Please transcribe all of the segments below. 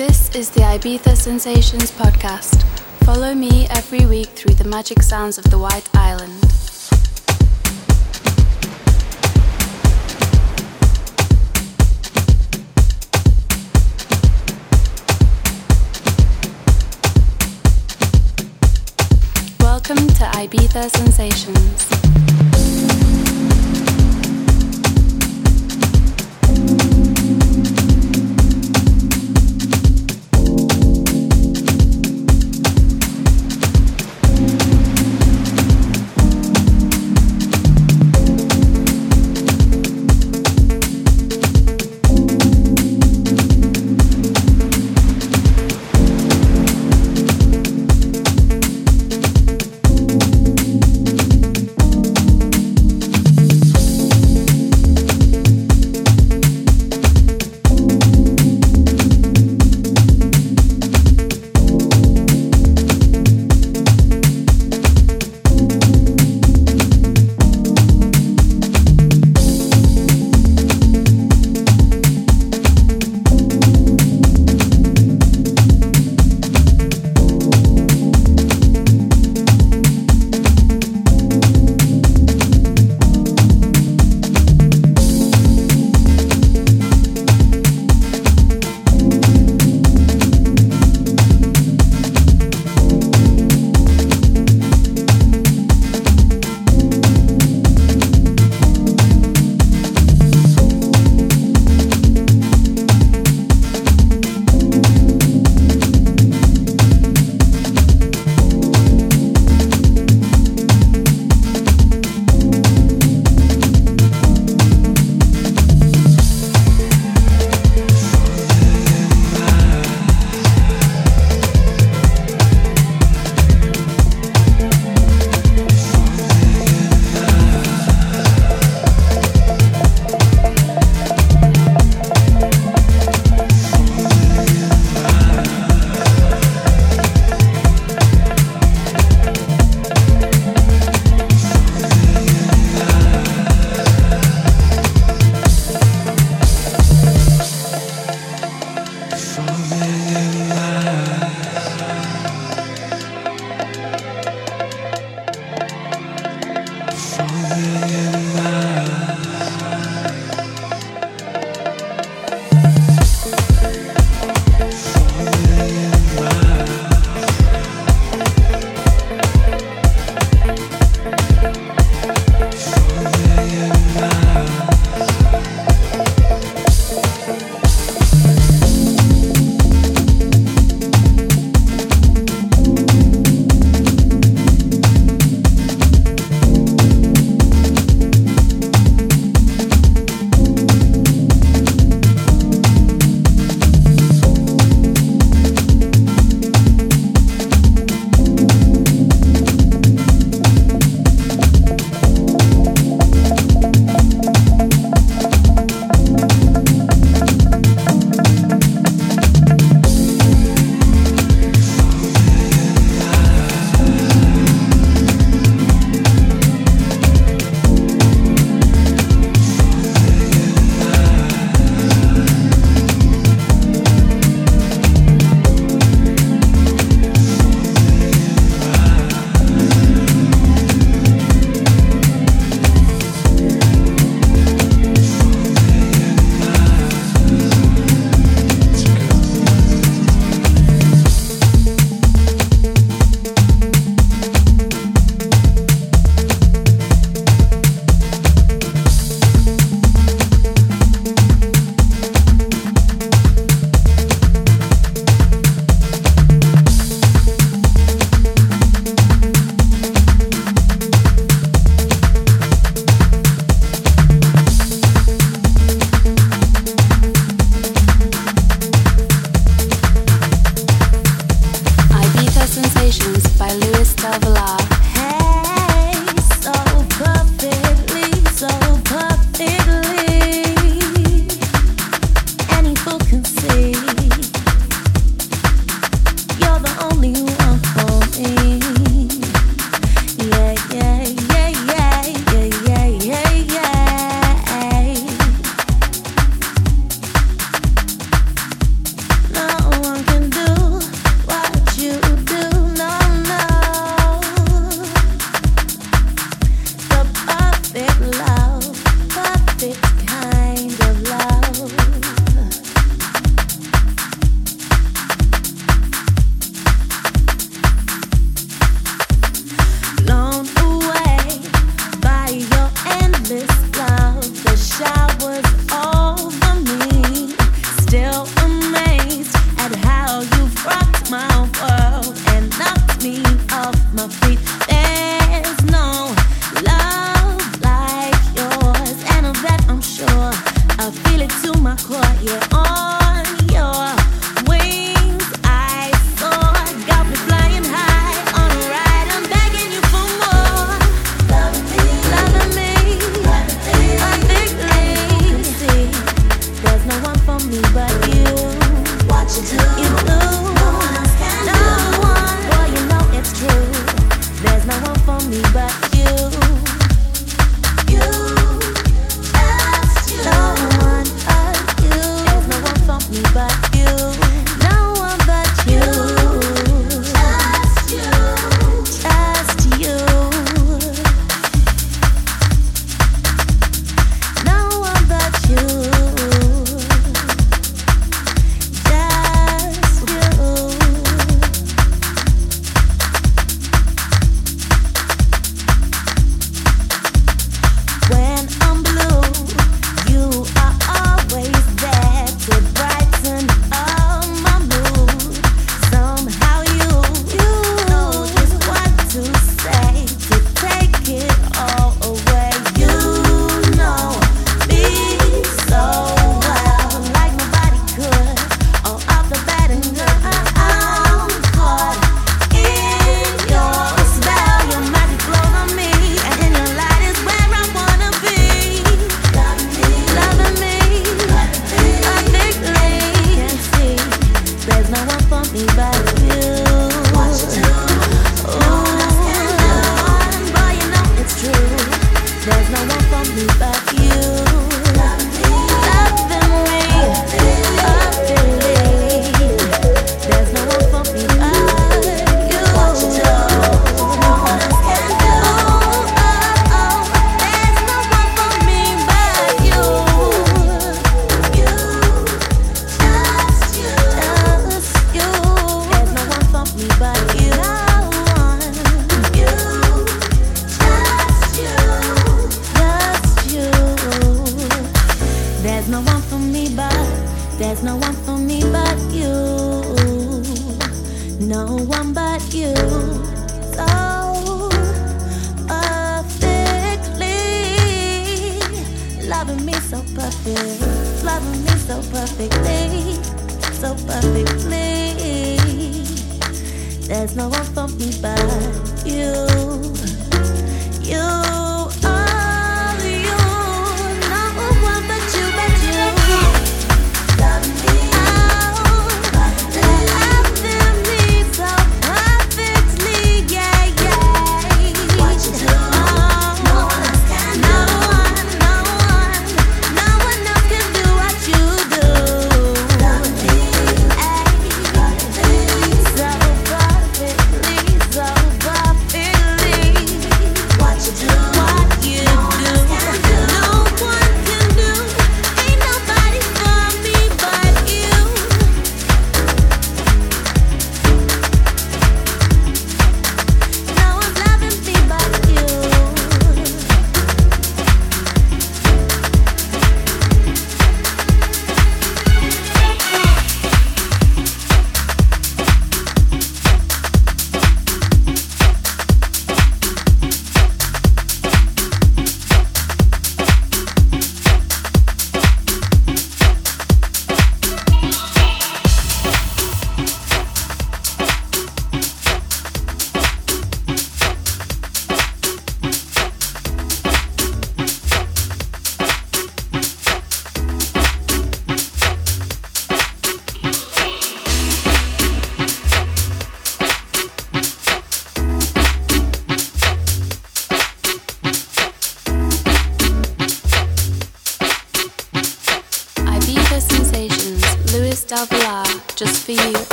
This is the Ibiza Sensations podcast. Follow me every week through the magic sounds of the White Island. Welcome to Ibiza Sensations.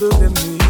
look at me.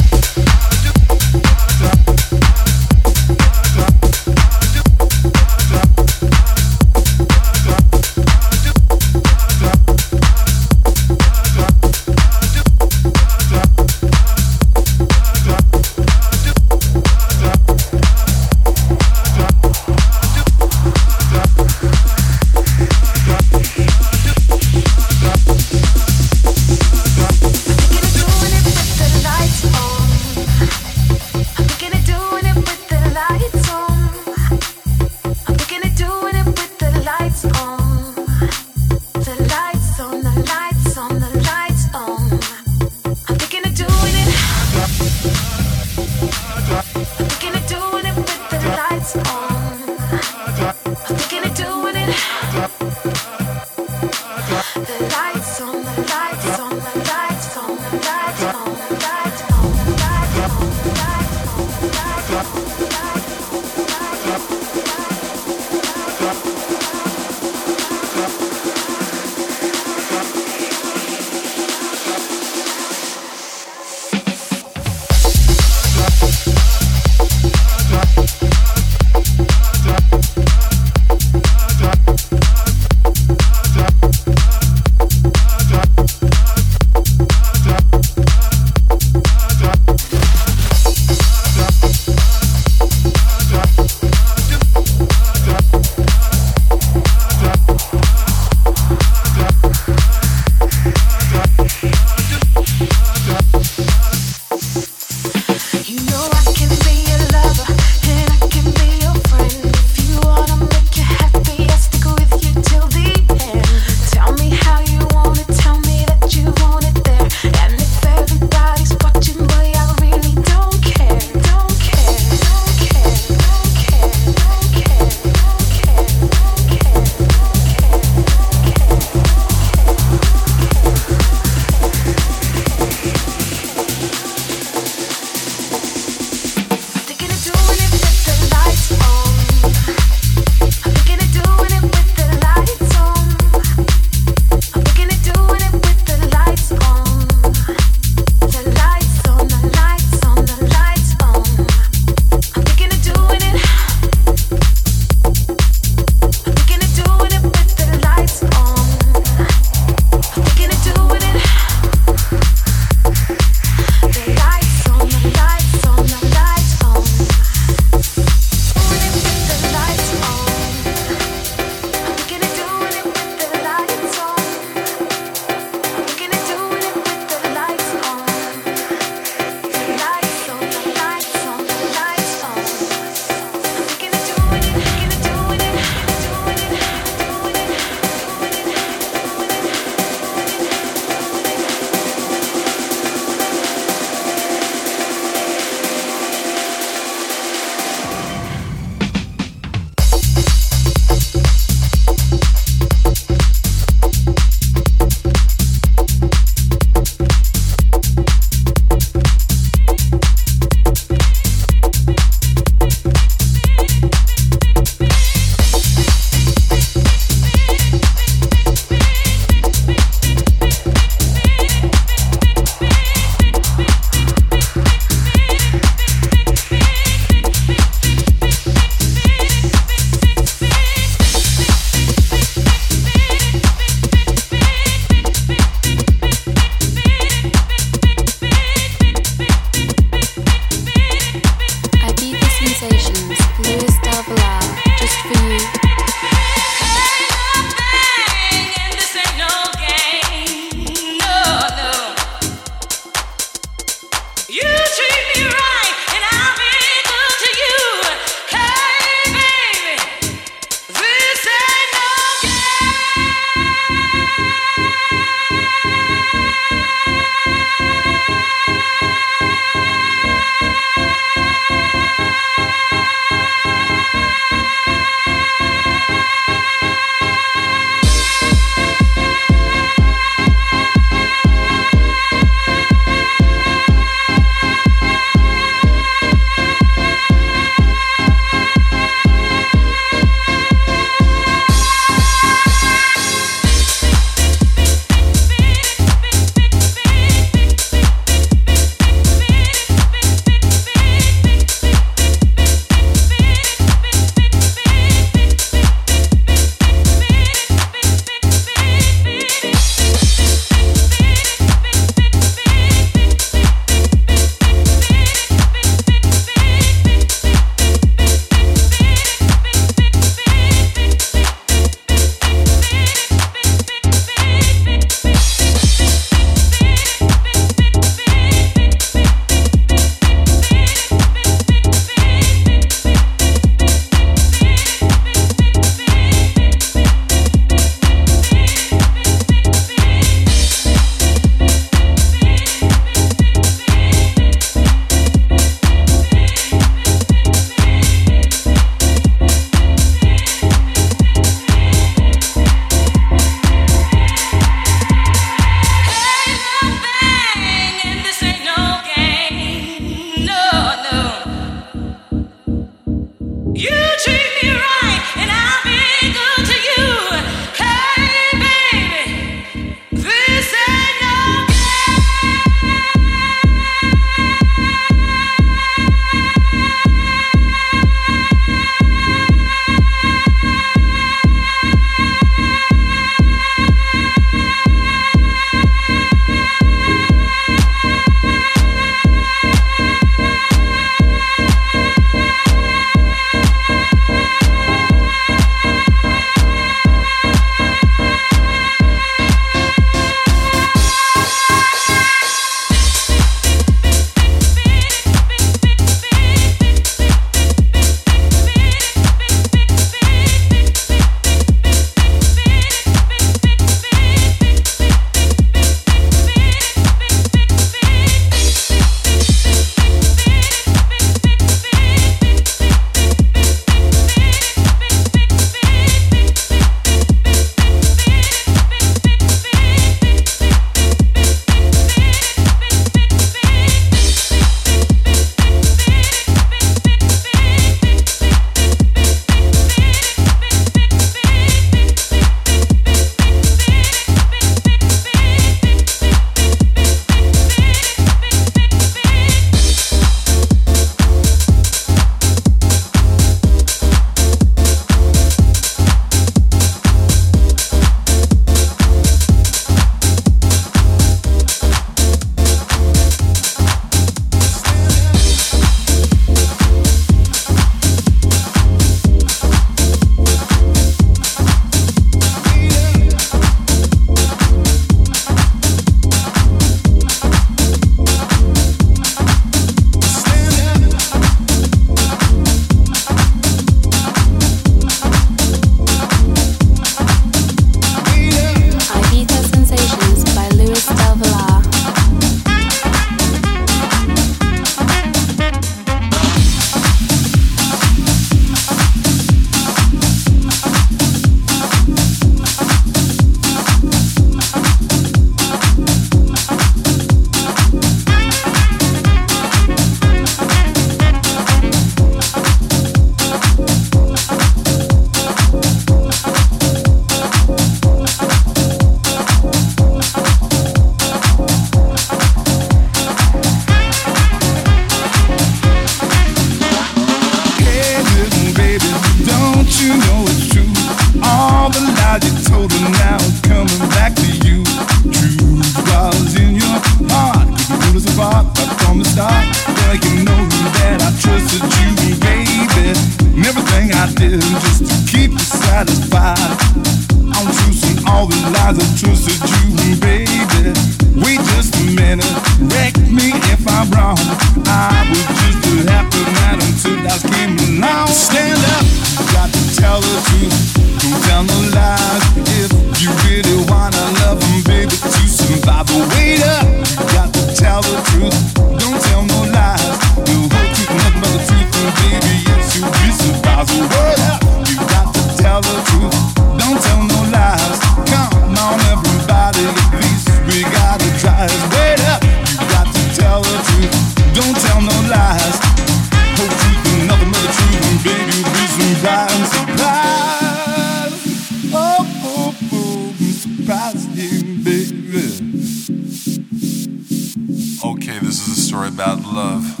Okay, this is a story about love.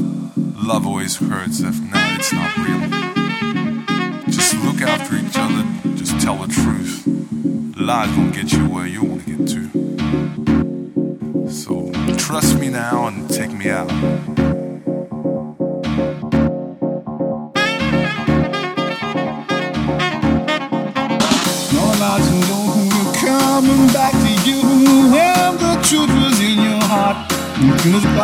Love always hurts if not, it's not real. Just look after each other, just tell the truth. Lies won't get you where you want to get to. So trust me now and take me out. Smooth.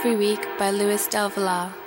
Every week by Luis Del Villar.